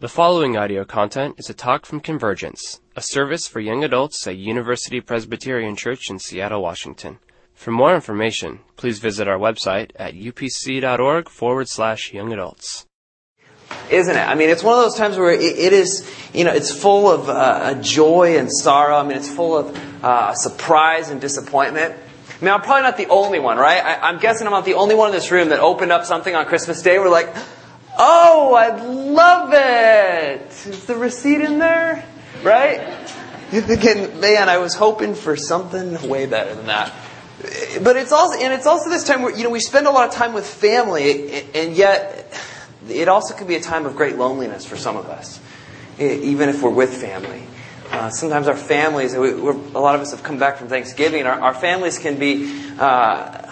The following audio content is a talk from Convergence, a service for young adults at University Presbyterian Church in Seattle, Washington. For more information, please visit our website at upc.org forward slash young adults. Isn't it? I mean, it's one of those times where it, it is, you know, it's full of uh, joy and sorrow. I mean, it's full of uh, surprise and disappointment. I mean, I'm probably not the only one, right? I, I'm guessing I'm not the only one in this room that opened up something on Christmas Day. We're like, Oh, I love it. Is the receipt in there? Right? You're thinking, man, I was hoping for something way better than that. But it's also, and it's also this time where, you know, we spend a lot of time with family, and yet it also can be a time of great loneliness for some of us, even if we're with family. Uh, sometimes our families, we, a lot of us have come back from Thanksgiving, our, our families can be uh,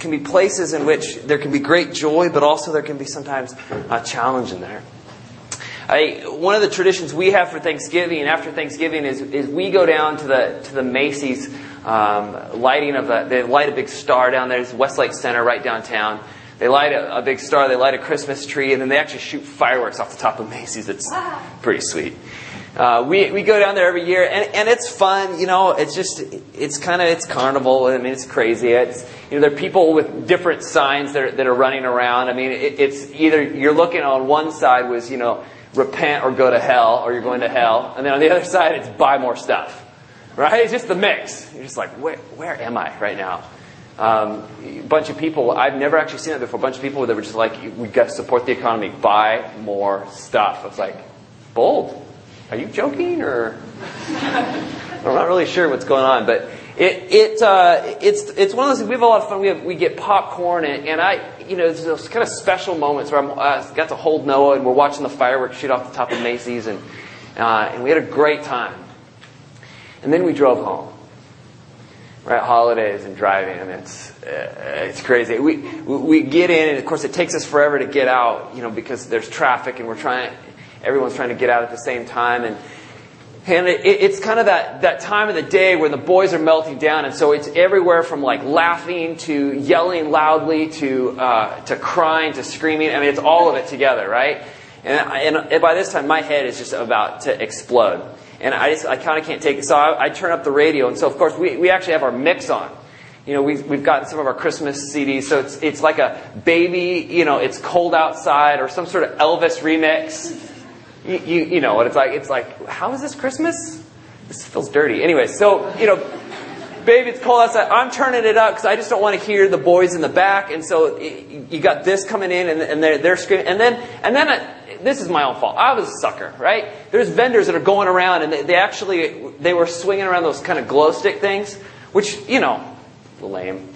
can be places in which there can be great joy, but also there can be sometimes a challenge in there. I, one of the traditions we have for Thanksgiving, and after Thanksgiving, is, is we go down to the to the Macy's um, lighting of the. They light a big star down there. It's Westlake Center, right downtown. They light a, a, big star. They light a Christmas tree, and then they actually shoot fireworks off the top of Macy's. It's pretty sweet. Uh, we, we go down there every year, and, and it's fun. You know, it's just it's kind of it's carnival. I mean, it's crazy. It's you know, there are people with different signs that are, that are running around. I mean, it, it's either you're looking on one side was you know repent or go to hell, or you're going to hell, and then on the other side it's buy more stuff. Right? It's just the mix. You're just like, where where am I right now? Um, a bunch of people, I've never actually seen it before. A bunch of people that were just like, we got to support the economy, buy more stuff. I was like, bold are you joking or? I'm not really sure what's going on, but it, it uh, it's it's one of those. things. We have a lot of fun. We have we get popcorn and, and I you know there's those kind of special moments where I uh, got to hold Noah and we're watching the fireworks shoot off the top of Macy's and uh, and we had a great time. And then we drove home. Right, holidays and driving, it's uh, it's crazy. We we get in, and of course it takes us forever to get out, you know, because there's traffic, and we're trying everyone's trying to get out at the same time. And, and it, it's kind of that, that time of the day where the boys are melting down. And so it's everywhere from like laughing to yelling loudly to, uh, to crying to screaming. I mean, it's all of it together, right? And, and by this time, my head is just about to explode. And I just, I kind of can't take it. So I, I turn up the radio. And so, of course, we, we actually have our mix on you know, we've, we've gotten some of our Christmas CDs, so it's, it's like a baby, you know, it's cold outside, or some sort of Elvis remix you, you, you know what it's like. It's like, how is this Christmas? This feels dirty. Anyway, so, you know, baby, it's cold outside. I'm turning it up because I just don't want to hear the boys in the back. And so you got this coming in and, and they're, they're screaming. And then, and then I, this is my own fault. I was a sucker, right? There's vendors that are going around and they, they actually, they were swinging around those kind of glow stick things, which, you know, lame.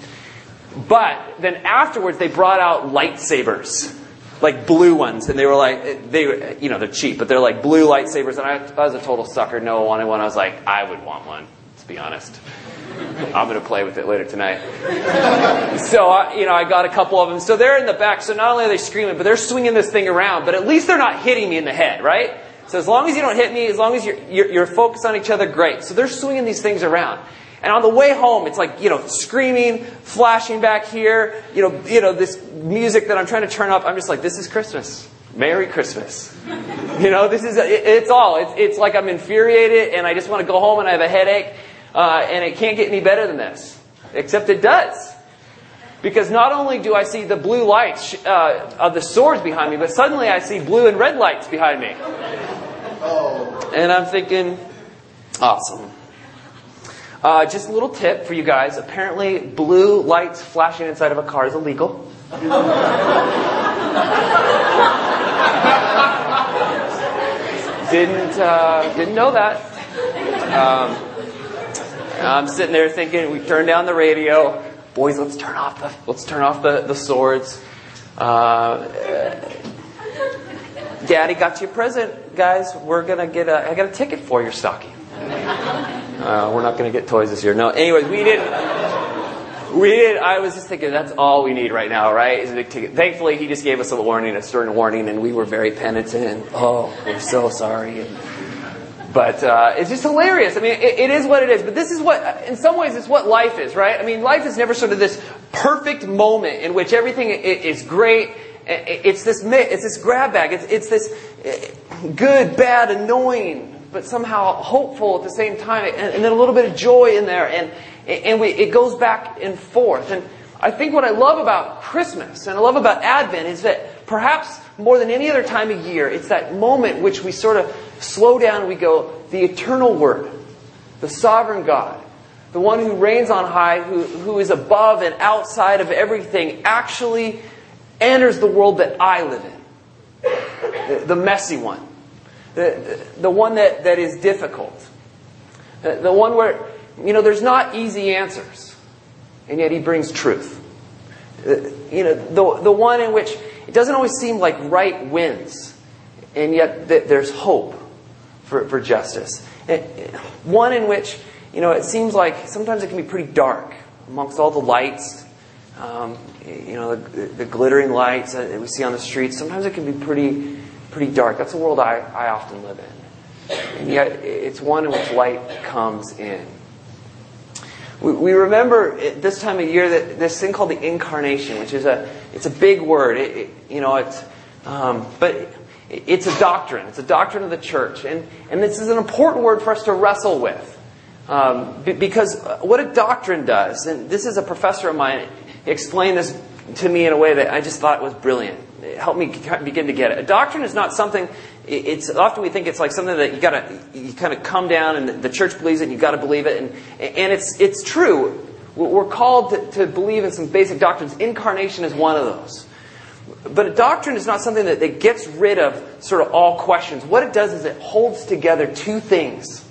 But then afterwards they brought out lightsabers like blue ones, and they were like they you know they're cheap, but they're like blue lightsabers. And I, I was a total sucker. No one wanted one. I was like, I would want one. To be honest, I'm going to play with it later tonight. so I, you know, I got a couple of them. So they're in the back. So not only are they screaming, but they're swinging this thing around. But at least they're not hitting me in the head, right? So as long as you don't hit me, as long as you're, you're, you're focused on each other, great. So they're swinging these things around. And on the way home, it's like, you know, screaming, flashing back here, you know, you know, this music that I'm trying to turn up. I'm just like, this is Christmas. Merry Christmas. You know, this is, it, it's all. It's, it's like I'm infuriated and I just want to go home and I have a headache. Uh, and it can't get any better than this. Except it does. Because not only do I see the blue lights uh, of the swords behind me, but suddenly I see blue and red lights behind me. And I'm thinking, awesome. Uh, just a little tip for you guys. Apparently, blue lights flashing inside of a car is illegal. didn't uh, didn't know that. Um, I'm sitting there thinking. We turn down the radio. Boys, let's turn off the let's turn off the the swords. Uh, Daddy got you a present, guys. We're gonna get a. I got a ticket for your stocking. Uh, we're not going to get toys this year. No. Anyways, we did. We did. I was just thinking that's all we need right now, right? Is a big ticket. Thankfully, he just gave us a warning, a stern warning, and we were very penitent. Oh, we're so sorry. And, but uh, it's just hilarious. I mean, it, it is what it is. But this is what, in some ways, it's what life is, right? I mean, life is never sort of this perfect moment in which everything is great. It's this it's this grab bag. It's, it's this good, bad, annoying, but somehow hopeful at the same time, and, and then a little bit of joy in there, and and we, it goes back and forth. And I think what I love about Christmas and I love about Advent is that perhaps more than any other time of year, it's that moment which we sort of slow down and we go, the eternal Word, the sovereign God, the one who reigns on high, who, who is above and outside of everything, actually enters the world that I live in. The, the messy one. The, the one that, that is difficult. The, one where, you know, there's not easy answers. And yet he brings truth. You know, the, the one in which it doesn't always seem like right wins. And yet there's hope for, for justice. One in which, you know, it seems like sometimes it can be pretty dark amongst all the lights, um, you know, the, the, glittering lights that we see on the streets. Sometimes it can be pretty, pretty dark. That's the world I, I often live in. And yet it's one in which light comes in. We, we remember this time of year that this thing called the incarnation, which is a, it's a big word. It, it, you know, it's, um, but it's a doctrine. It's a doctrine of the church. And, and this is an important word for us to wrestle with. Um, because what a doctrine does, and this is a professor of mine, explained this to me in a way that I just thought was brilliant. It helped me begin to get it. A doctrine is not something, it's often we think it's like something that you gotta, you kind of come down and the church believes it and you gotta believe it. And, and it's, it's true. We're called to, to believe in some basic doctrines. Incarnation is one of those. But a doctrine is not something that, that gets rid of sort of all questions. What it does is it holds together two things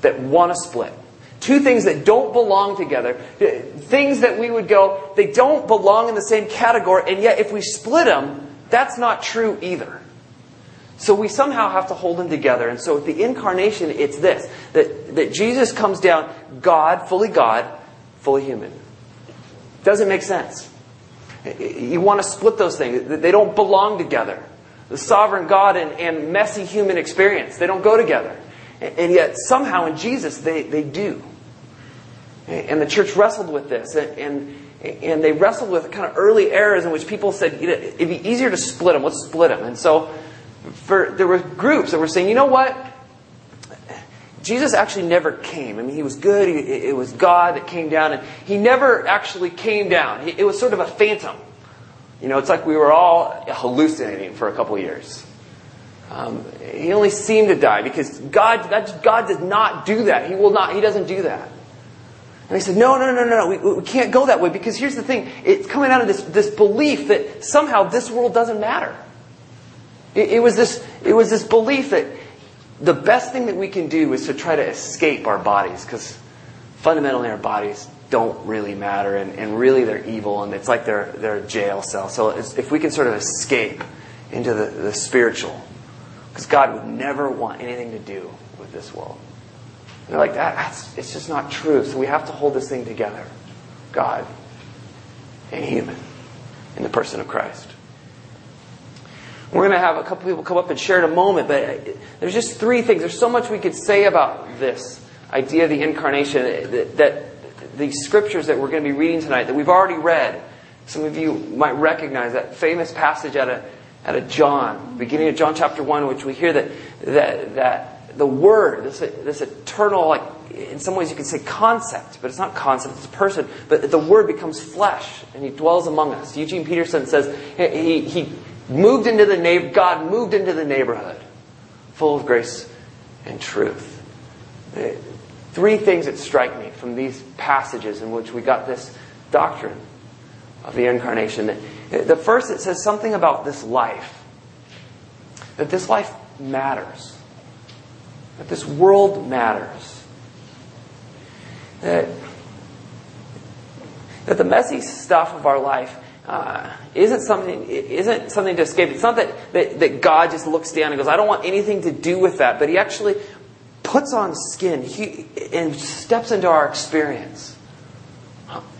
that want to split. Two things that don't belong together. Uh, things that we would go, they don't belong in the same category, and yet if we split them, that's not true either. So we somehow have to hold them together. And so with the incarnation, it's this that, that Jesus comes down, God, fully God, fully human. Doesn't make sense. You want to split those things. They don't belong together. The sovereign God and, and messy human experience, they don't go together. And yet, somehow in Jesus, they, they do. And the church wrestled with this. And, and they wrestled with kind of early errors in which people said, you know, it'd be easier to split them. Let's split them. And so for, there were groups that were saying, you know what? Jesus actually never came. I mean, he was good. He, it was God that came down, and he never actually came down. It was sort of a phantom. You know, it's like we were all hallucinating for a couple years. Um, he only seemed to die because God, God does not do that. He will not. He doesn't do that. And they said, no, no, no, no, no. We, we can't go that way because here's the thing. It's coming out of this, this belief that somehow this world doesn't matter. It, it was this, it was this belief that the best thing that we can do is to try to escape our bodies because fundamentally our bodies don't really matter and, and really they're evil and it's like they're, they're a jail cell. So if we can sort of escape into the, the spiritual, because God would never want anything to do with this world. They're like, that, that's, it's just not true. So we have to hold this thing together. God and human in the person of Christ. We're going to have a couple people come up and share in a moment, but uh, there's just three things. There's so much we could say about this idea of the incarnation uh, that, that the scriptures that we're going to be reading tonight that we've already read. Some of you might recognize that famous passage out of, out of John, beginning of John chapter 1, which we hear that, that, that the Word, this, this eternal, like, in some ways you could say concept, but it's not concept, it's person, but the Word becomes flesh and He dwells among us. Eugene Peterson says he, he moved into the God moved into the neighborhood, full of grace and truth. Three things that strike me from these passages in which we got this doctrine of the incarnation. The first, it says something about this life. That this life matters. That this world matters. That, that the messy stuff of our life uh, isn't something isn't something to escape. It's not that, that, that God just looks down and goes, I don't want anything to do with that. But He actually puts on skin he, and steps into our experience.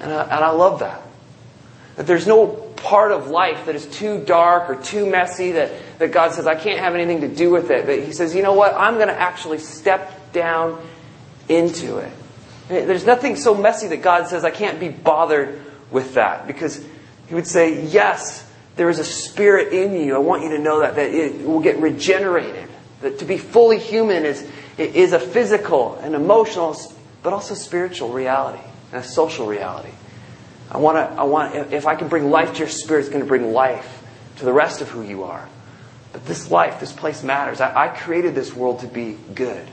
And I, and I love that. That there's no part of life that is too dark or too messy that, that God says, I can't have anything to do with it. But He says, you know what? I'm going to actually step down into it. There's nothing so messy that God says, I can't be bothered with that. Because he would say, Yes, there is a spirit in you. I want you to know that, that it will get regenerated. That to be fully human is, is a physical and emotional, but also spiritual reality and a social reality. I want to, I want, if I can bring life to your spirit, it's going to bring life to the rest of who you are. But this life, this place matters. I, I created this world to be good.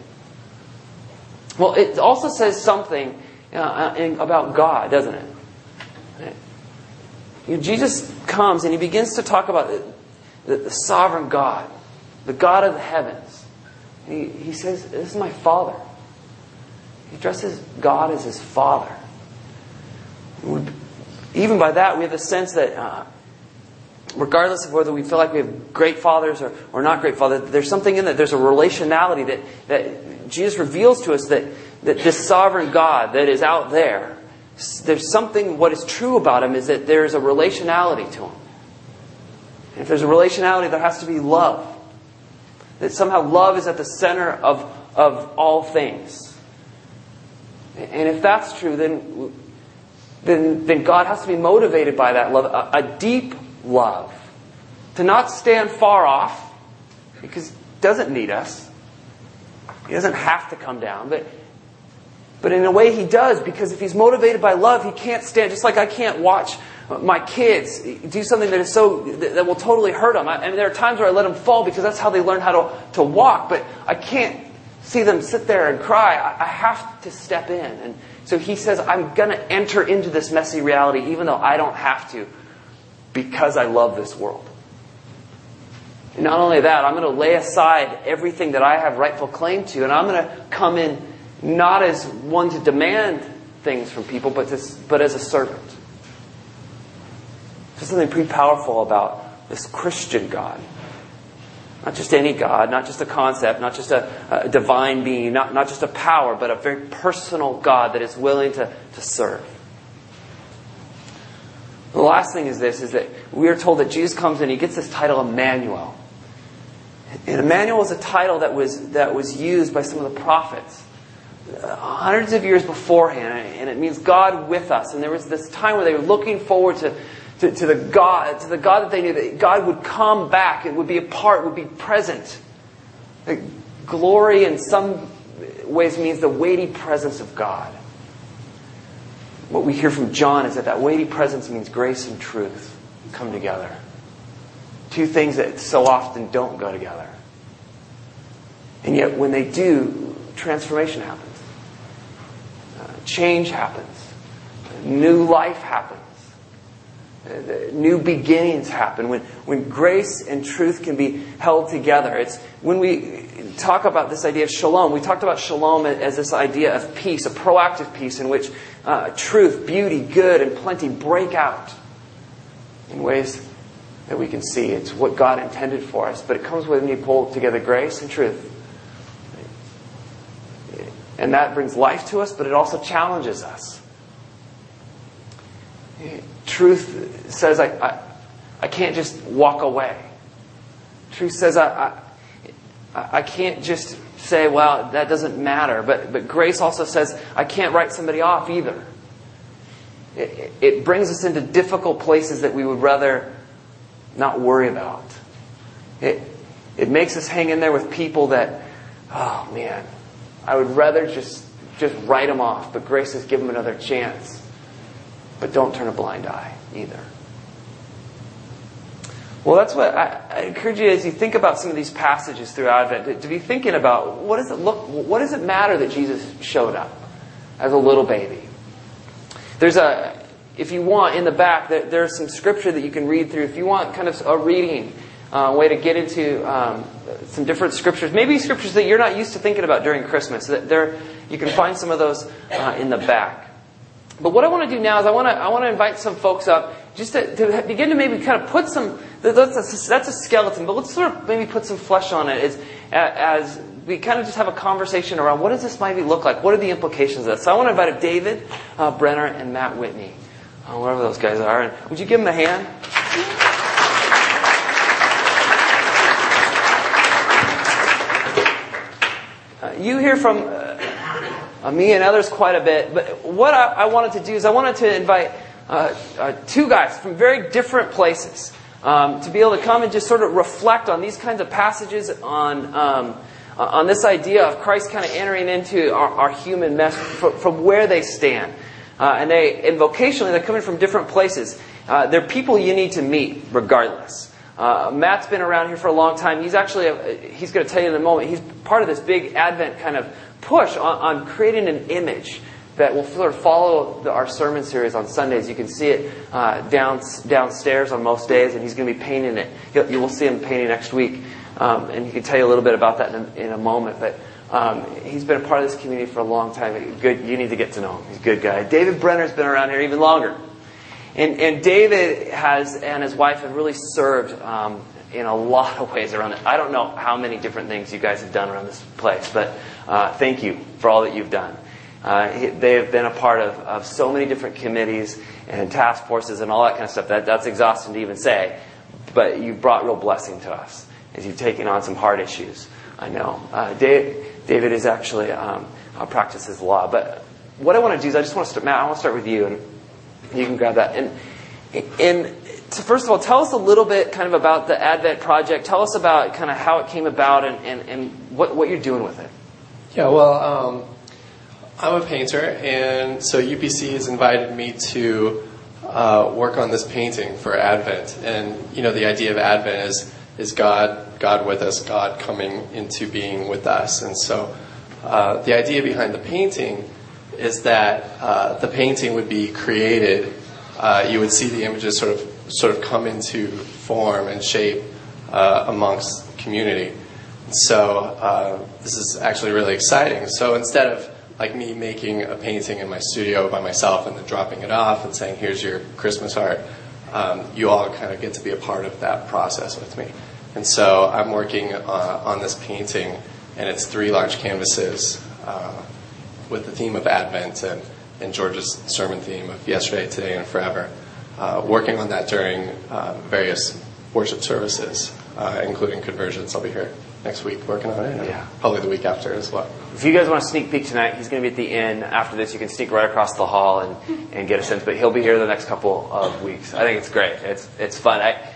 Well, it also says something uh, about God, doesn't it? You know, Jesus comes and he begins to talk about the, the sovereign God, the God of the heavens. He, he says, This is my Father. He addresses God as his Father. Even by that, we have the sense that uh, regardless of whether we feel like we have great fathers or, or not great fathers, there's something in that. There's a relationality that, that Jesus reveals to us that, that this sovereign God that is out there, there's something, what is true about him is that there's a relationality to him. And if there's a relationality, there has to be love. That somehow love is at the center of, of all things. And if that's true, then, then, then God has to be motivated by that love, a, a deep love. To not stand far off, because He doesn't need us. He doesn't have to come down, but but in a way he does, because if he's motivated by love, he can't stand, just like I can't watch my kids do something that is so, that will totally hurt them. I, mean, there are times where I let them fall because that's how they learn how to, to walk, but I can't see them sit there and cry. I, I have to step in. And so he says, I'm to enter into this messy reality even though I don't have to because I love this world. And not only that, I'm going to lay aside everything that I have rightful claim to, and I'm going to come in not as one to demand things from people, but, to, but as a servant. There's something pretty powerful about this Christian God. Not just any God, not just a concept, not just a, a divine being, not, not just a power, but a very personal God that is willing to, to serve. The last thing is this, is that we are told that Jesus comes and he gets this title Emmanuel. And Emmanuel is a title that was, that was used by some of the prophets hundreds of years beforehand, and it means God with us. And there was this time where they were looking forward to, to, to, the God, to the God that they knew that God would come back, it would be a part, would be present. The glory in some ways means the weighty presence of God. What we hear from John is that that weighty presence means grace and truth come together. Two things that so often don't go together. And yet, when they do, transformation happens uh, change happens. New life happens. Uh, new beginnings happen when, when grace and truth can be held together. It's when we talk about this idea of shalom, we talked about shalom as this idea of peace, a proactive peace in which uh, truth, beauty, good, and plenty break out in ways that we can see. It's what God intended for us, but it comes when you pull together grace and truth and that brings life to us, but it also challenges us. Truth says, I, I, I can't just walk away. Truth says, I, I, I can't just say, well, that doesn't matter. But, but grace also says, I can't write somebody off either. It, it brings us into difficult places that we would rather not worry about. It, it makes us hang in there with people that, oh man, I would rather just, just write them off, but grace says give them another chance. But don't turn a blind eye either. Well, that's what I, I, encourage you as you think about some of these passages through Advent to, to, be thinking about what does it look, what does it matter that Jesus showed up as a little baby? There's a, if you want, in the back, there, there's some scripture that you can read through. If you want kind of a reading uh, way to get into um, some different scriptures, maybe scriptures that you're not used to thinking about during Christmas. There, you can find some of those uh, in the back. But what I want to do now is I want to I want to invite some folks up just to, to begin to maybe kind of put some that's a, that's a skeleton, but let's sort of maybe put some flesh on it as, as we kind of just have a conversation around what does this maybe look like? What are the implications of this? So I want to invite David uh, Brenner and Matt Whitney, uh, wherever those guys are. And would you give them a hand? you hear from uh, me and others quite a bit, but what I, I, wanted to do is I wanted to invite uh, uh, two guys from very different places um, to be able to come and just sort of reflect on these kinds of passages on. Um, on this idea of Christ kind of entering into our, our human mess from, from, where they stand. Uh, and they, and vocationally, they're coming from different places. Uh, they're people you need to meet regardless. Uh, Matt's been around here for a long time. He's actually, a, he's going to tell you in a moment, he's part of this big Advent kind of push on, on creating an image that will sort of follow the, our sermon series on Sundays. You can see it uh, down, downstairs on most days, and he's going to be painting it. He'll, you will see him painting next week, um, and he can tell you a little bit about that in a, in a moment. But um, he's been a part of this community for a long time. Good, you need to get to know him. He's a good guy. David Brenner's been around here even longer, and, and David has and his wife have really served. Um, in a lot of ways around it. I don't know how many different things you guys have done around this place, but uh, thank you for all that you've done. Uh, they have been a part of, of so many different committees and task forces and all that kind of stuff. That, that's exhausting to even say, but you've brought real blessing to us as you've taken on some hard issues. I know. Uh, David is actually um, uh, practices law, but what I want to do is I just want to start. Matt, I want to start with you, and you can grab that. And and so first of all, tell us a little bit kind of about the Advent project. Tell us about kind of how it came about and, and, and what, what you're doing with it. Yeah, well, um, I'm a painter, and so UPC has invited me to uh, work on this painting for Advent. And you know, the idea of Advent is is God, God with us, God coming into being with us. And so, uh, the idea behind the painting is that uh, the painting would be created. Uh, you would see the images sort of sort of come into form and shape uh, amongst community. So uh, this is actually really exciting. So instead of like me making a painting in my studio by myself and then dropping it off and saying, here's your Christmas art, um, you all kind of get to be a part of that process with me. And so I'm working uh, on this painting, and it's three large canvases uh, with the theme of Advent and, and, George's sermon theme of yesterday, today, and forever. Uh, working on that during uh, various worship services, uh, including Convergence. I'll be here next week working on it. Yeah. Probably the week after as well. If you guys want to sneak peek tonight, he's going to be at the inn. After this, you can sneak right across the hall and, and get a sense. But he'll be here the next couple of weeks. I think it's great. It's it's fun. I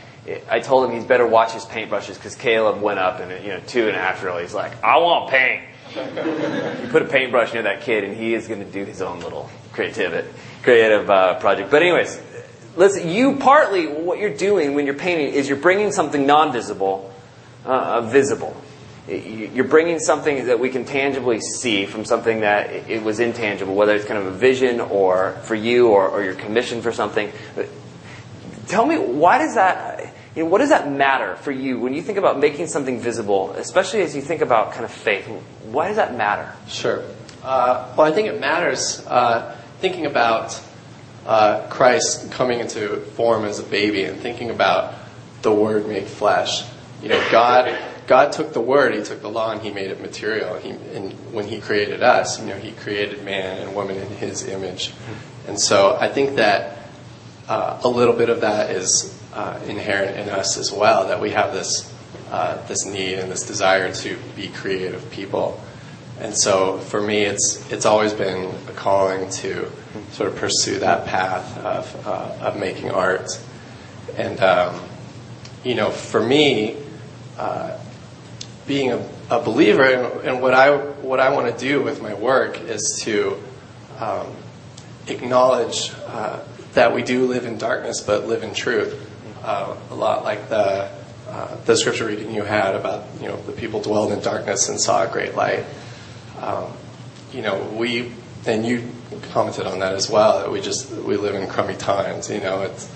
I told him he's better watch his paintbrushes because Caleb went up and you know two and a half year old. He's like, I want paint. you put a paintbrush near that kid, and he is going to do his own little creative creative uh, project. But anyways, listen. You partly what you're doing when you're painting is you're bringing something non-visible uh, visible. You're bringing something that we can tangibly see from something that it was intangible, whether it's kind of a vision or for you or, or you're commissioned for something. Tell me, why does that, you know, what does that matter for you when you think about making something visible, especially as you think about kind of faith? Why does that matter? Sure. Uh, well, I think it matters uh, thinking about uh, Christ coming into form as a baby and thinking about the Word made flesh you know, God, God took the word, He took the law, and He made it material. He, and when He created us, you know, He created man and woman in His image. And so I think that uh, a little bit of that is uh, inherent in us as well. That we have this uh, this need and this desire to be creative people. And so for me, it's it's always been a calling to sort of pursue that path of uh, of making art. And um, you know, for me, being a, believer and, what I what I want to do with my work is to um, acknowledge uh, that we do live in darkness, but live in truth. Uh, a lot like the uh, the scripture reading you had about you know the people dwelled in darkness and saw a great light. Um, you know we and you commented on that as well that we just we live in crummy times. You know it's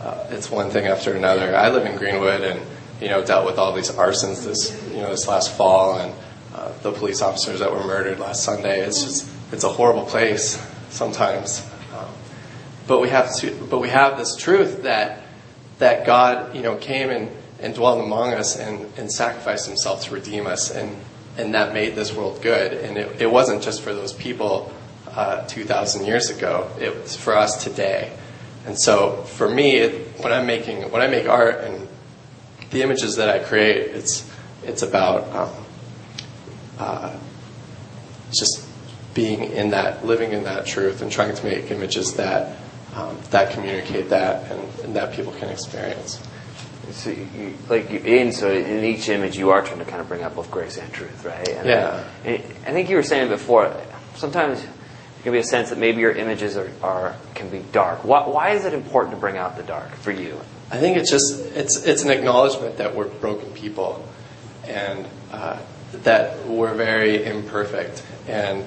uh, it's one thing after another. I live in Greenwood and you know, dealt with all these arsons this, you know, this last fall and uh, the police officers that were murdered last Sunday. It's just, it's a horrible place sometimes. Um, but we have to, but we have this truth that, that God, you know, came and, and dwelled among us and, and sacrificed himself to redeem us. And, and that made this world good. And it, it wasn't just for those people uh, 2,000 years ago. It was for us today. And so for me, it, when I'm making, when I make art and the images that I create, it's it's about um, uh, just being in that, living in that truth, and trying to make images that um, that communicate that and, and, that people can experience. So you, like in so in each image, you are trying to kind of bring out both grace and truth, right? And Yeah. I, I think you were saying before. Sometimes there can be a sense that maybe your images are, are can be dark. Why, why is it important to bring out the dark for you? I think it's just it's it's an acknowledgement that we're broken people, and uh, that we're very imperfect, and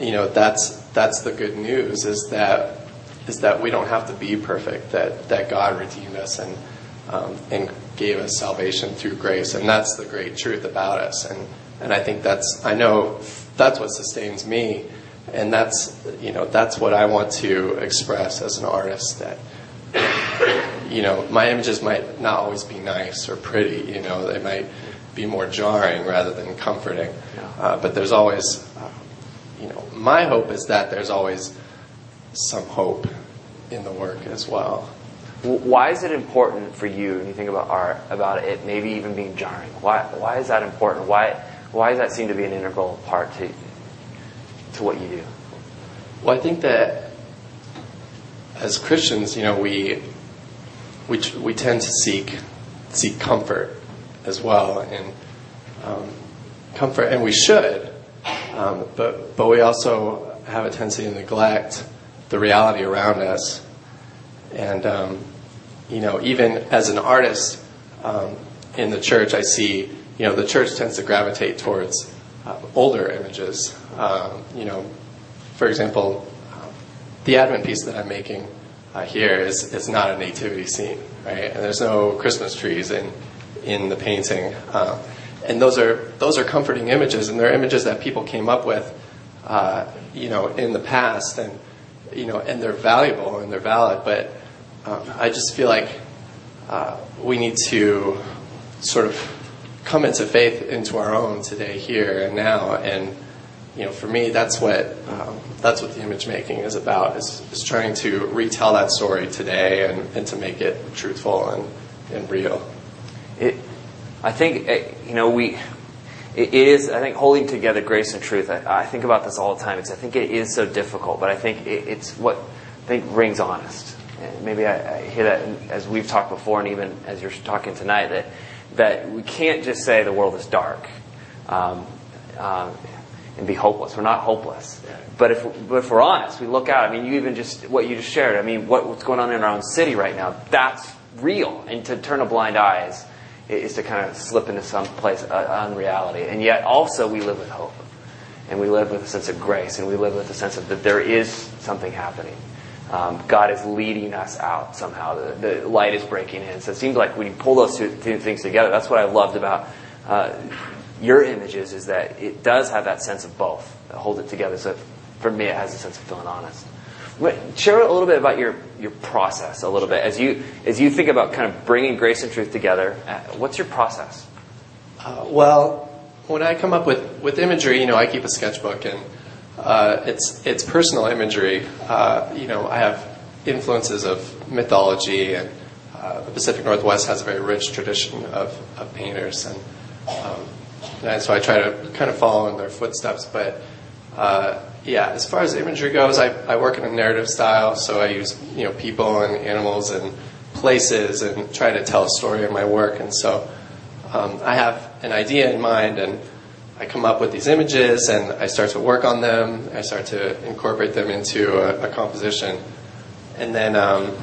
you know that's that's the good news is that is that we don't have to be perfect. That that God redeemed us and um, and gave us salvation through grace, and that's the great truth about us. And and I think that's I know that's what sustains me, and that's you know that's what I want to express as an artist that you know, my images might not always be nice or pretty. You know, they might be more jarring rather than comforting. Uh, but there's always, uh, you know, my hope is that there's always some hope in the work as well. Why is it important for you when you think about art, about it maybe even being jarring? Why, why is that important? Why, why does that seem to be an integral part to, to what you do? Well, I think that as Christians, you know, we we we tend to seek seek comfort as well, and um, comfort, and we should, um, but but we also have a tendency to neglect the reality around us, and um, you know, even as an artist um, in the church, I see, you know, the church tends to gravitate towards uh, older images, um, you know, for example, the Advent piece that I'm making uh, here is, is not a nativity scene, right? And there's no Christmas trees in in the painting, uh, and those are those are comforting images, and they're images that people came up with, uh, you know, in the past, and you know, and they're valuable and they're valid. But um, I just feel like uh, we need to sort of come into faith into our own today, here and now, and you know, for me, that's what um, that's what the image making is about. Is, is trying to retell that story today and, and to make it truthful and, and real. It, I think eh, you know we. It, it is. I think holding together grace and truth. I, I think about this all the time. It's. I think it is so difficult, but I think it, it's what I think rings honest. And maybe I, I hear that as we've talked before, and even as you're talking tonight, that that we can't just say the world is dark. Um, um, and be hopeless. We're not hopeless. But if, but if we're honest, we look out. I mean, you even just, what you just shared, I mean, what, what's going on in our own city right now, that's real. And to turn a blind eye is, is to kind of slip into some place, uh, unreality. And yet also we live with hope. And we live with a sense of grace. And we live with a sense of that there is something happening. Um, God is leading us out somehow. The, the light is breaking in. So it seems like when you pull those two, two things together, that's what I loved about uh, your images is that it does have that sense of both. That hold it together. So for me, it has a sense of feeling honest. But share a little bit about your, your process a little bit as you as you think about kind of bringing grace and truth together. uh, What's your process? Uh, well, when I come up with, with imagery, you know, I keep a sketchbook and uh, it's it's personal imagery. Uh, you know, I have influences of mythology, and uh, the Pacific Northwest has a very rich tradition of, of painters, and, um, and so I try to kind of follow in their footsteps. But uh, yeah, as far as imagery goes, I, I work in a narrative style, so I use you know people and animals and places and try to tell a story in my work. And so um, I have an idea in mind, and I come up with these images, and I start to work on them. I start to incorporate them into a, a composition, and then um,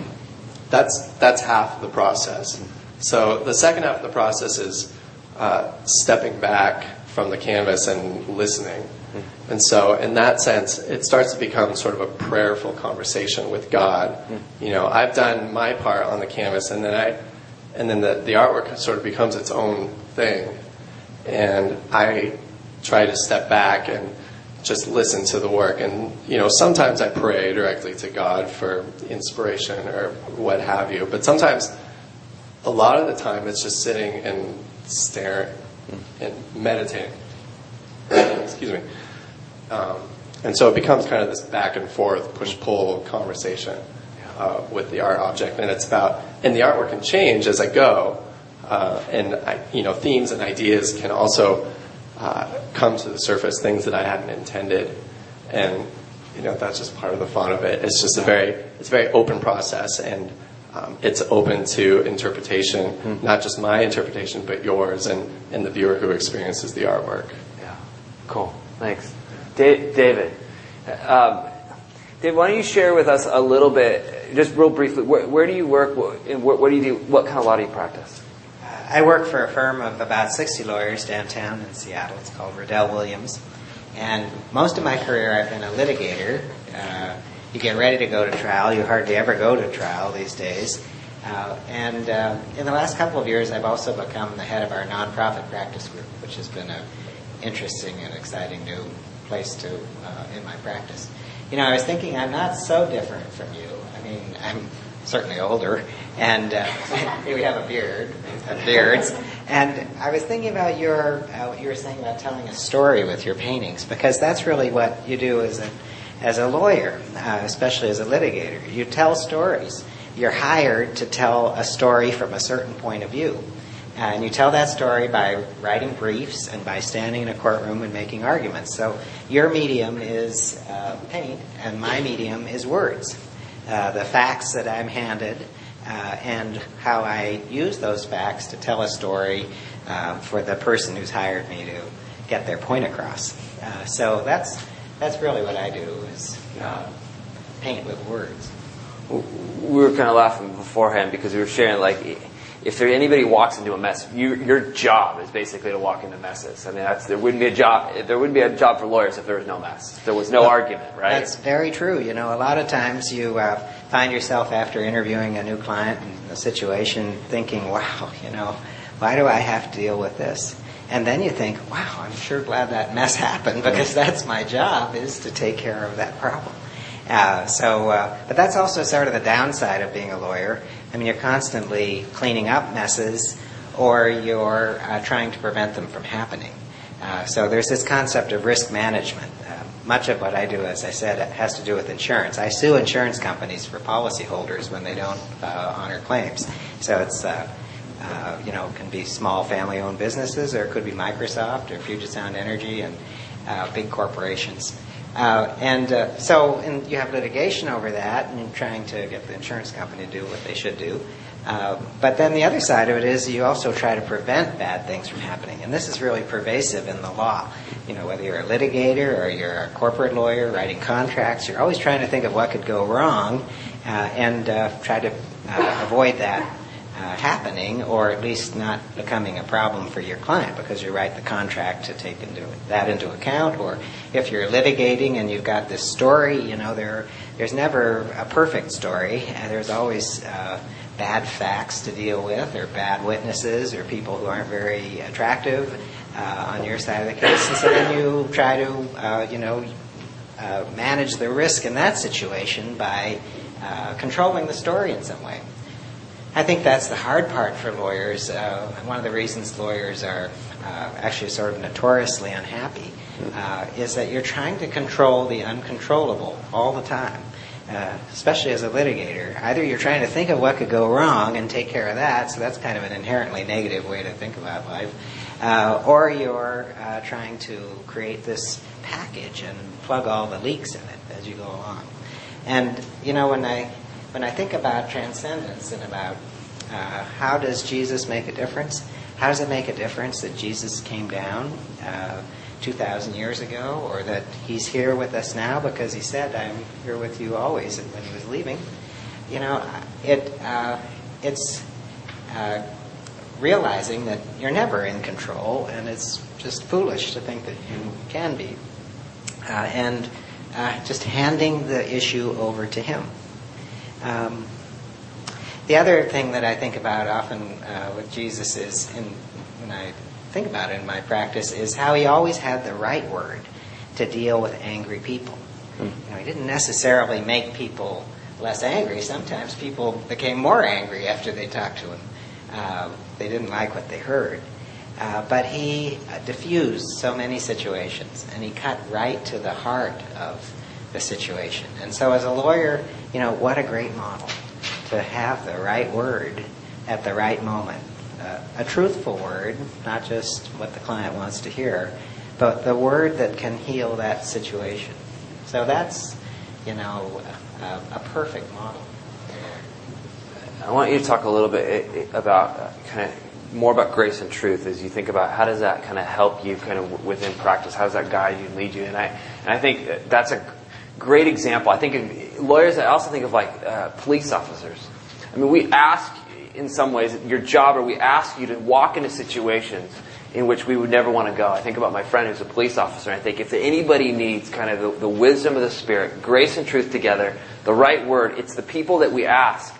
that's that's half the process. So the second half of the process is Uh, stepping back from the canvas and listening. And so, in that sense, it starts to become sort of a prayerful conversation with God. You know, I've done my part on the canvas, and then I, and then the, the artwork sort of becomes its own thing. And I try to step back and just listen to the work. And you know, sometimes I pray directly to God for inspiration or what have you. But sometimes, a lot of the time, it's just sitting and staring and meditating. Excuse me. Um, and so it becomes kind of this back and forth, push pull conversation uh, with the art object, and it's about and the artwork can change as I go, uh, and I, you know themes and ideas can also uh, come to the surface, things that I hadn't intended, and you know that's just part of the fun of it. It's just a very it's a very open process, and it's open to interpretation, not just my interpretation, but yours and, and the viewer who experiences the artwork. Yeah. Cool. Thanks. Da- David. Um, Dave, why don't you share with us a little bit, just real briefly, where, where do you work, what, and what, what do you do, what kind of law do you practice? I work for a firm of about 60 lawyers downtown in Seattle. It's called Riddell Williams. And most of my career, I've been a litigator. Uh, you get ready to go to trial. You hardly ever go to trial these days. Uh, and uh, in the last couple of years, I've also become the head of our nonprofit practice group, which has been an interesting and exciting new place to uh, in my practice. You know, I was thinking I'm not so different from you. I mean, I'm certainly older, and uh, we have a beard, beards. And I was thinking about your uh, what you were saying about telling a story with your paintings, because that's really what you do as a as a lawyer, uh, especially as a litigator. You tell stories. You're hired to tell a story from a certain point of view. And you tell that story by writing briefs and by standing in a courtroom and making arguments. So your medium is uh, paint, and my medium is words. Uh, the facts that I'm handed uh, and how I use those facts to tell a story uh, for the person who's hired me to get their point across. Uh, so that's that's really what I do is uh, paint with words. We were kind of laughing beforehand because we were sharing like if there, anybody walks into a mess, you, your job is basically to walk into messes. I mean, that's, there wouldn't be a job. There wouldn't be a job for lawyers if there was no mess. There was no well, argument, right? That's very true. You know, a lot of times you uh, find yourself after interviewing a new client in a situation thinking, "Wow, you know, why do I have to deal with this?" And then you think, "Wow, I'm sure glad that mess happened because that's my job is to take care of that problem." Uh, so, uh, but that's also sort of the downside of being a lawyer. I mean, you're constantly cleaning up messes, or you're uh, trying to prevent them from happening. Uh, so there's this concept of risk management. Uh, much of what I do, as I said, has to do with insurance. I sue insurance companies for policyholders when they don't uh, honor claims. So it's you know, can be small family-owned businesses, or it could be Microsoft or Puget Sound Energy and big corporations. Uh, and uh, so and you have litigation over that and trying to get the insurance company to do what they should do. Uh, but then the other side of it is you also try to prevent bad things from happening. And this is really pervasive in the law. You know, whether you're a litigator or you're a corporate lawyer writing contracts, you're always trying to think of what could go wrong uh, and uh, try to uh, avoid that uh, happening or at least not becoming a problem for your client because you write the contract to take into that into account or if you're litigating and you've got this story you know there there's never a perfect story. And there's always uh, bad facts to deal with or bad witnesses or people who aren't very attractive uh, on your side of the case. And so then you try to uh, you know uh, manage the risk in that situation by uh, controlling the story in some way I think that's the hard part for lawyers. Uh, one of the reasons lawyers are uh, actually sort of notoriously unhappy uh, is that you're trying to control the uncontrollable all the time, uh, especially as a litigator. Either you're trying to think of what could go wrong and take care of that, so that's kind of an inherently negative way to think about life, uh, or you're uh, trying to create this package and plug all the leaks in it as you go along. And, you know, when I when I think about transcendence and about uh, how does Jesus make a difference, how does it make a difference that Jesus came down uh, 2,000 years ago or that he's here with us now because he said, I'm here with you always and when he was leaving? You know, it, uh, it's uh, realizing that you're never in control and it's just foolish to think that you can be. Uh, and uh, just handing the issue over to him. Um, the other thing that I think about often uh, with Jesus is, in, when I think about it in my practice, is how he always had the right word to deal with angry people. Mm. You know, he didn't necessarily make people less angry. Sometimes people became more angry after they talked to him. Uh, they didn't like what they heard. Uh, but he uh, diffused so many situations, and he cut right to the heart of the situation. And so, as a lawyer, you know, what a great model to have the right word at the right moment. Uh, a truthful word, not just what the client wants to hear, but the word that can heal that situation. So that's, you know, a, a perfect model. I want you to talk a little bit eh, eh, about uh, kind of more about grace and truth as you think about how does that kind of help you kind of within practice? How does that guide you and lead you? And I, and I think that's a great example. I think of lawyers, I also think of like uh, police officers. I mean, we ask in some ways your job, or we ask you to walk into situations in which we would never want to go. I think about my friend who's a police officer, and I think if anybody needs kind of the, the wisdom of the Spirit, grace and truth together, the right word, it's the people that we ask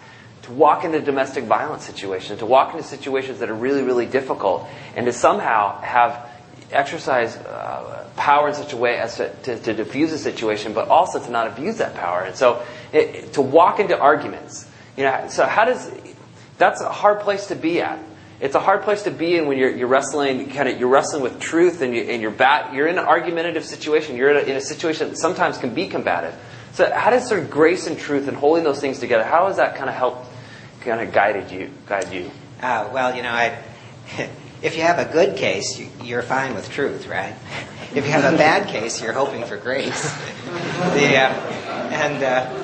to walk into domestic violence situations, to walk into situations that are really, really difficult, and to somehow have exercise uh, power in such a way as to, to, to, diffuse a situation, but also to not abuse that power. And so, it, to walk into arguments, you know, so how does that's a hard place to be at. It's a hard place to be in when you're, you're wrestling, kind of, you're wrestling with truth, and, you, and you're bat, you're in an argumentative situation. You're in a, in a situation that sometimes can be combative. So, how does sort of grace and truth and holding those things together? How has that kind of helped, kind of guided you, guide you? Uh, well, you know, I. if you have a good case, you, are fine with truth, right? If you have a bad case, you're hoping for grace. the, uh, and uh,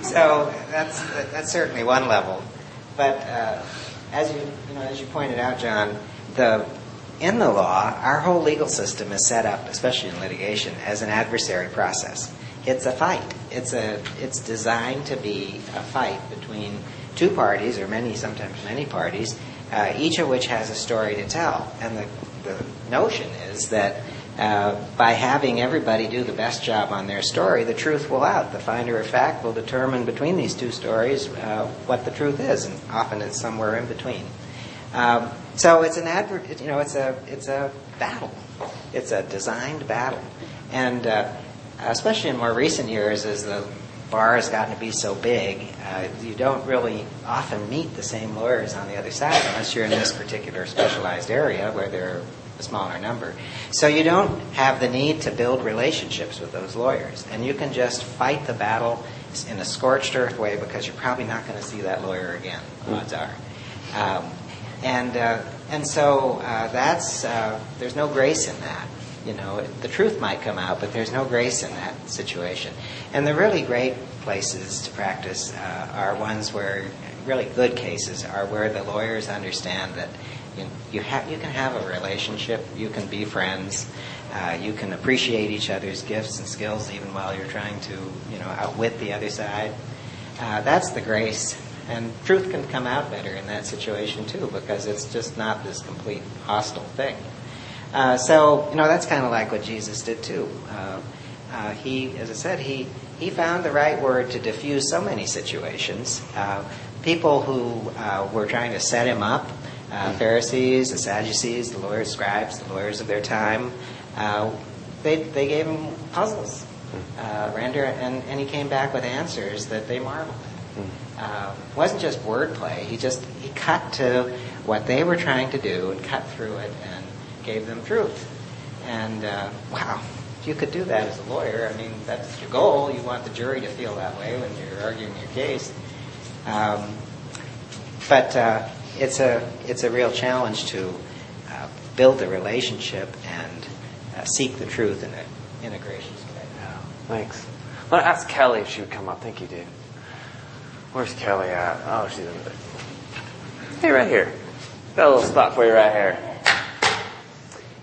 so that's that's certainly one level. But uh, as you you know, as you pointed out, John, the in the law, our whole legal system is set up, especially in litigation, as an adversary process. It's a fight. It's a it's designed to be a fight between two parties, or many sometimes many parties, uh, each of which has a story to tell. And the the notion is that uh, by having everybody do the best job on their story, the truth will out. The finder of fact will determine between these two stories uh, what the truth is, and often it's somewhere in between. Um, so it's an adver- you know, it's a it's a battle. It's a designed battle, and uh, especially in more recent years, as the bar has gotten to be so big, uh, you don't really often meet the same lawyers on the other side unless you're in this particular specialized area where there are a smaller number. So you don't have the need to build relationships with those lawyers. And you can just fight the battle in a scorched earth way because you're probably not going to see that lawyer again, odds are. Um, and, uh, and so uh, that's, uh, there's no grace in that. You know, the truth might come out, but there's no grace in that situation. And the really great places to practice uh, are ones where, really good cases, are where the lawyers understand that you, you, ha- you can have a relationship, you can be friends, uh, you can appreciate each other's gifts and skills even while you're trying to, you know, outwit the other side. Uh, that's the grace. And truth can come out better in that situation too, because it's just not this complete hostile thing. Uh, so, you know, that's kind of like what Jesus did too. Uh, uh, he, as I said, he, he found the right word to diffuse so many situations. Uh, people who were trying to set him up uh, Pharisees, the Sadducees, the lawyers, scribes, the lawyers of their time, uh, they, they gave him puzzles. Uh, render, and, and he came back with answers that they marveled at. Uh, it wasn't just wordplay. He just he cut to what they were trying to do and cut through it and gave them truth. And uh, wow, if you could do that as a lawyer, I mean, that's your goal. You want the jury to feel that way when you're arguing your case. Um, but uh, it's a it's a real challenge to uh, build a relationship and uh, seek the truth in a in a gracious way. Thanks. I want to ask Kelly if she would come up. Thank you, Dave. Where's Kelly at? Oh, she's in there. Hey, right here. Got a little spot for you right here.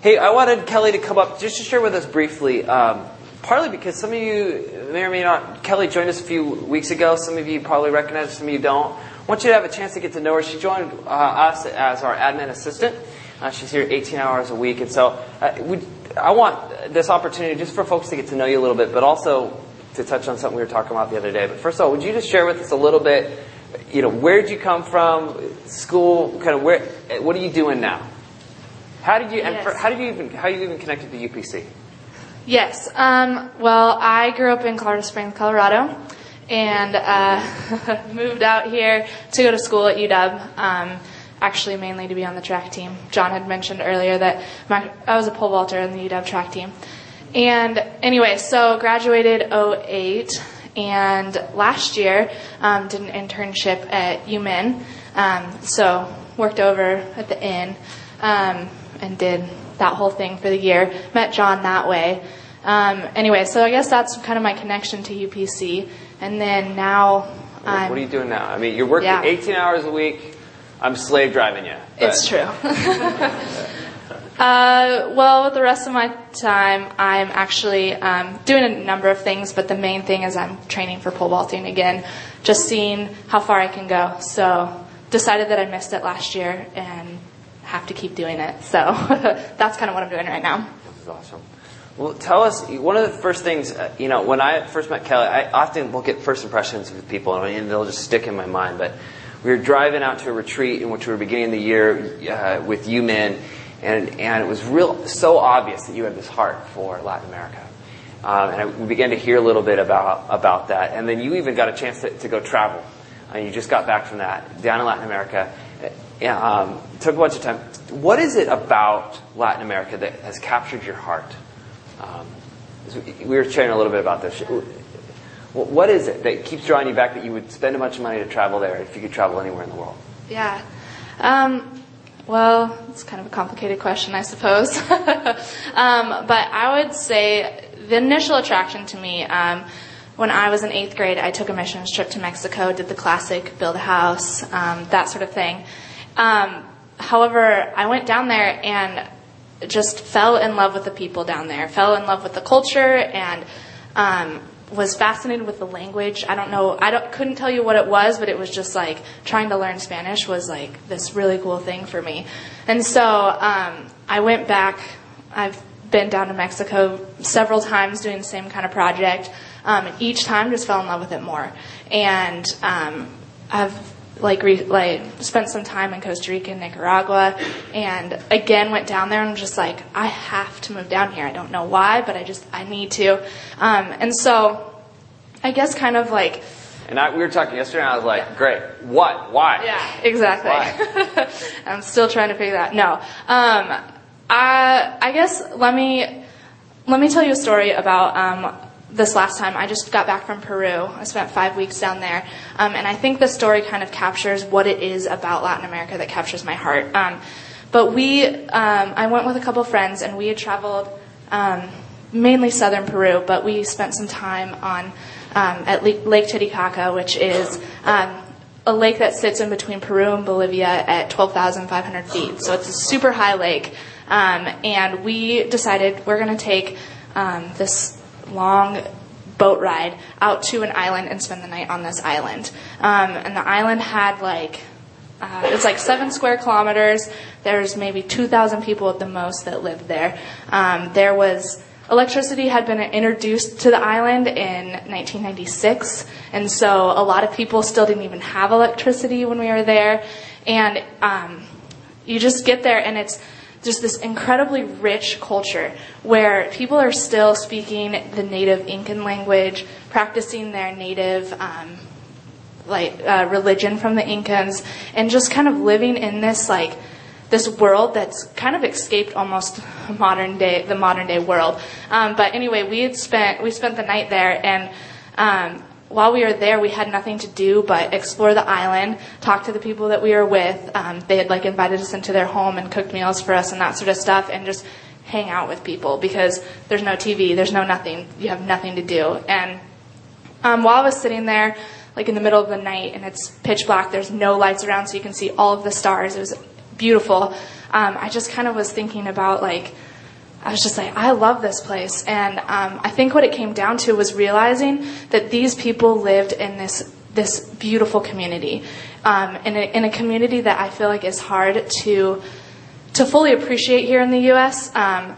Hey, I wanted Kelly to come up just to share with us briefly. Um, partly because some of you may or may not. Kelly joined us a few weeks ago. Some of you probably recognize, some of you don't. I want you to have a chance to get to know her. She joined uh, us as our admin assistant. Uh, she's here 18 hours a week. And so uh, we, I want this opportunity just for folks to get to know you a little bit, but also to touch on something we were talking about the other day. But first of all, would you just share with us a little bit, you know, where did you come from, school, kind of where, what are you doing now? How did you, yes. for, how did you even, how you even connected to UPC? Yes. Um, well, I grew up in Colorado Springs, Colorado and uh, moved out here to go to school at UW. Um, actually, mainly to be on the track team. John had mentioned earlier that my, I was a pole vaulter in the UW track team. And anyway, so graduated 08, and last year um, did an internship at UMinn. Um, so worked over at the inn um, and did that whole thing for the year. Met John that way. Um, anyway, so I guess that's kind of my connection to UPC. And then now What, what are you doing now? I mean, you're working Yeah. 18 hours a week. I'm slave driving you. but- It's true. uh, well, with the rest of my time, I'm actually um, doing a number of things, but the main thing is I'm training for pole vaulting again, just seeing how far I can go. So, decided that I missed it last year and have to keep doing it. So, that's kind of what I'm doing right now. This is awesome. Well, tell us one of the first things. Uh, you know, when I first met Kelly, I often will get first impressions with people, and they'll just stick in my mind. But we were driving out to a retreat in which we were beginning the year uh, with you men, and and it was real so obvious that you had this heart for Latin America. Um, and I, we began to hear a little bit about about that, and then you even got a chance to, to go travel. And you just got back from that down in Latin America. Yeah, um, took a bunch of time. What is it about Latin America that has captured your heart? Um, we were chatting a little bit about this. What is it that keeps drawing you back that you would spend a bunch of money to travel there if you could travel anywhere in the world? Yeah. Um, well, it's kind of a complicated question, I suppose. um, but I would say the initial attraction to me, um, when I was in eighth grade, I took a missions trip to Mexico, did the classic build a house, um, that sort of thing. Um, however, I went down there and just fell in love with the people down there, fell in love with the culture, and um, was fascinated with the language. I don't know, I don't, couldn't tell you what it was, but it was just like trying to learn Spanish was like this really cool thing for me. And so um, I went back. I've been down to Mexico several times doing the same kind of project. Um, and each time just fell in love with it more. And um, I've like re- like spent some time in Costa Rica and Nicaragua, and again went down there and was just like I have to move down here. I don't know why, but I just I need to. Um, and so I guess kind of like And I, we were talking yesterday, and I was like, "Great, what? Why?" yeah, exactly. I'm still trying to figure that. No, um, I I guess let me let me tell you a story about um, this last time. I just got back from Peru. I spent five weeks down there, um, and I think the story kind of captures what it is about Latin America that captures my heart. Um, but we, um, I went with a couple friends, and we had traveled um, mainly southern Peru, but we spent some time on um, at Lake Titicaca, which is um, a lake that sits in between Peru and Bolivia at 12,500 feet. So it's a super high lake. And we decided we're going to take this long boat ride out to an island and spend the night on this island. Um, and the island had like, uh, it's like seven square kilometers. There's maybe 2,000 people at the most that lived there. Um, there was electricity had been introduced to the island in 1996, and so a lot of people still didn't even have electricity when we were there. And um, you just get there, and it's just this incredibly rich culture where people are still speaking the native Incan language, practicing their native. Um, like uh, religion from the Incans, and just kind of living in this like this world that's kind of escaped almost modern day the modern day world. Um, but anyway, we had spent we spent the night there, and um, while we were there, we had nothing to do but explore the island, talk to the people that we were with. Um, they had like invited us into their home and cooked meals for us and that sort of stuff, and just hang out with people because there's no TV, there's no nothing, you have nothing to do. And um, while I was sitting there, like in the middle of the night, and it's pitch black, there's no lights around, so you can see all of the stars. It was beautiful. Um, I just kind of was thinking about like, I was just like, I love this place. And um, I think what it came down to was realizing that these people lived in this this beautiful community, um, in, a, in a community that I feel like is hard to to fully appreciate here in the U.S. Um,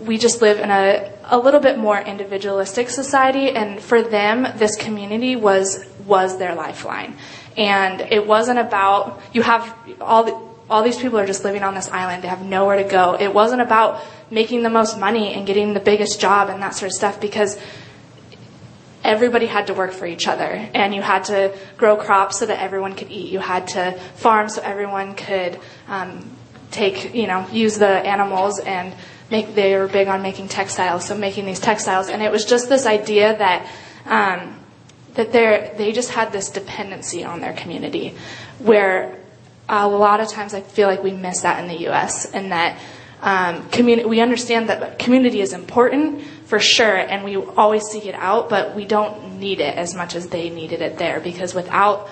we just live in a, a little bit more individualistic society, and for them, this community was was their lifeline. And it wasn't about you have all the, all these people are just living on this island. They have nowhere to go. It wasn't about making the most money and getting the biggest job and that sort of stuff because everybody had to work for each other and you had to grow crops so that everyone could eat. You had to farm so everyone could um, take, you know, use the animals and make, they were big on making textiles, so making these textiles. And it was just this idea that, um, that they they just had this dependency on their community where a lot of times I feel like we miss that in the U.S. and that Um, we understand that community is important for sure, and we always seek it out, but we don't need it as much as they needed it there because without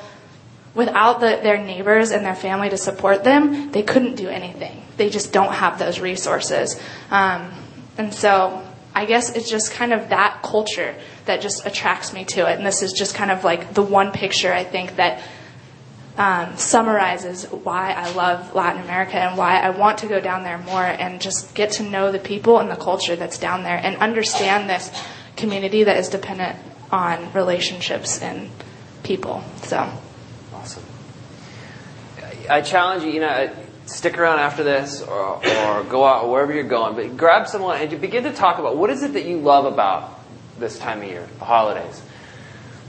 without the, their neighbors and their family to support them, they couldn't do anything. They just don't have those resources. Um, and so I guess it's just kind of that culture that just attracts me to it. And this is just kind of like the one picture I think that um, summarizes why I love Latin America and why I want to go down there more and just get to know the people and the culture that's down there and understand this community that is dependent on relationships and people. So. Awesome. I challenge you, you know, stick around after this or, or go out wherever you're going, but grab someone and begin to talk about what is it that you love about this time of year, the holidays.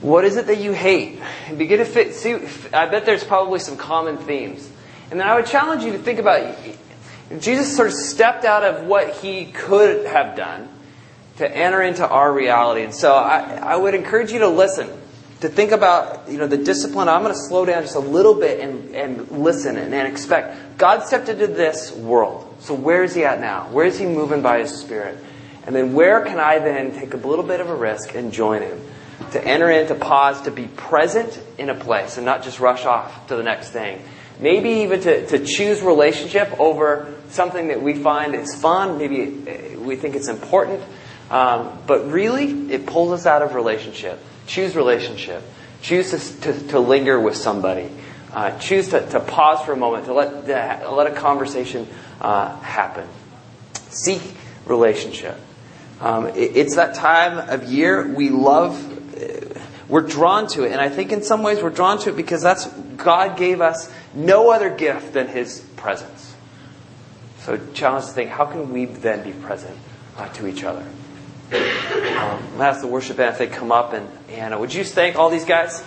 What is it that you hate? And begin to fit, see, I bet there's probably some common themes. And then I would challenge you to think about Jesus sort of stepped out of what he could have done to enter into our reality. And so I, I would encourage you to listen to think about you know the discipline. I'm going to slow down just a little bit and, and listen and, and expect. God stepped into this world. So where is He at now? Where is He moving by His Spirit? And then where can I then take a little bit of a risk and join Him? To enter in, to pause, to be present in a place and not just rush off to the next thing. Maybe even to, to choose relationship over something that we find is fun. Maybe we think it's important. Um, but really, it pulls us out of relationship. Choose relationship. Choose to, to, to linger with somebody. Uh, choose to, to pause for a moment, to let, to let a conversation uh, happen. Seek relationship. Um, it, it's that time of year we love, we're drawn to it. And I think in some ways we're drawn to it because that's, God gave us no other gift than His presence. So challenge to think, how can we then be present uh, to each other? Um, I'm ask the worship band if they come up and, uh, would you thank all these guys?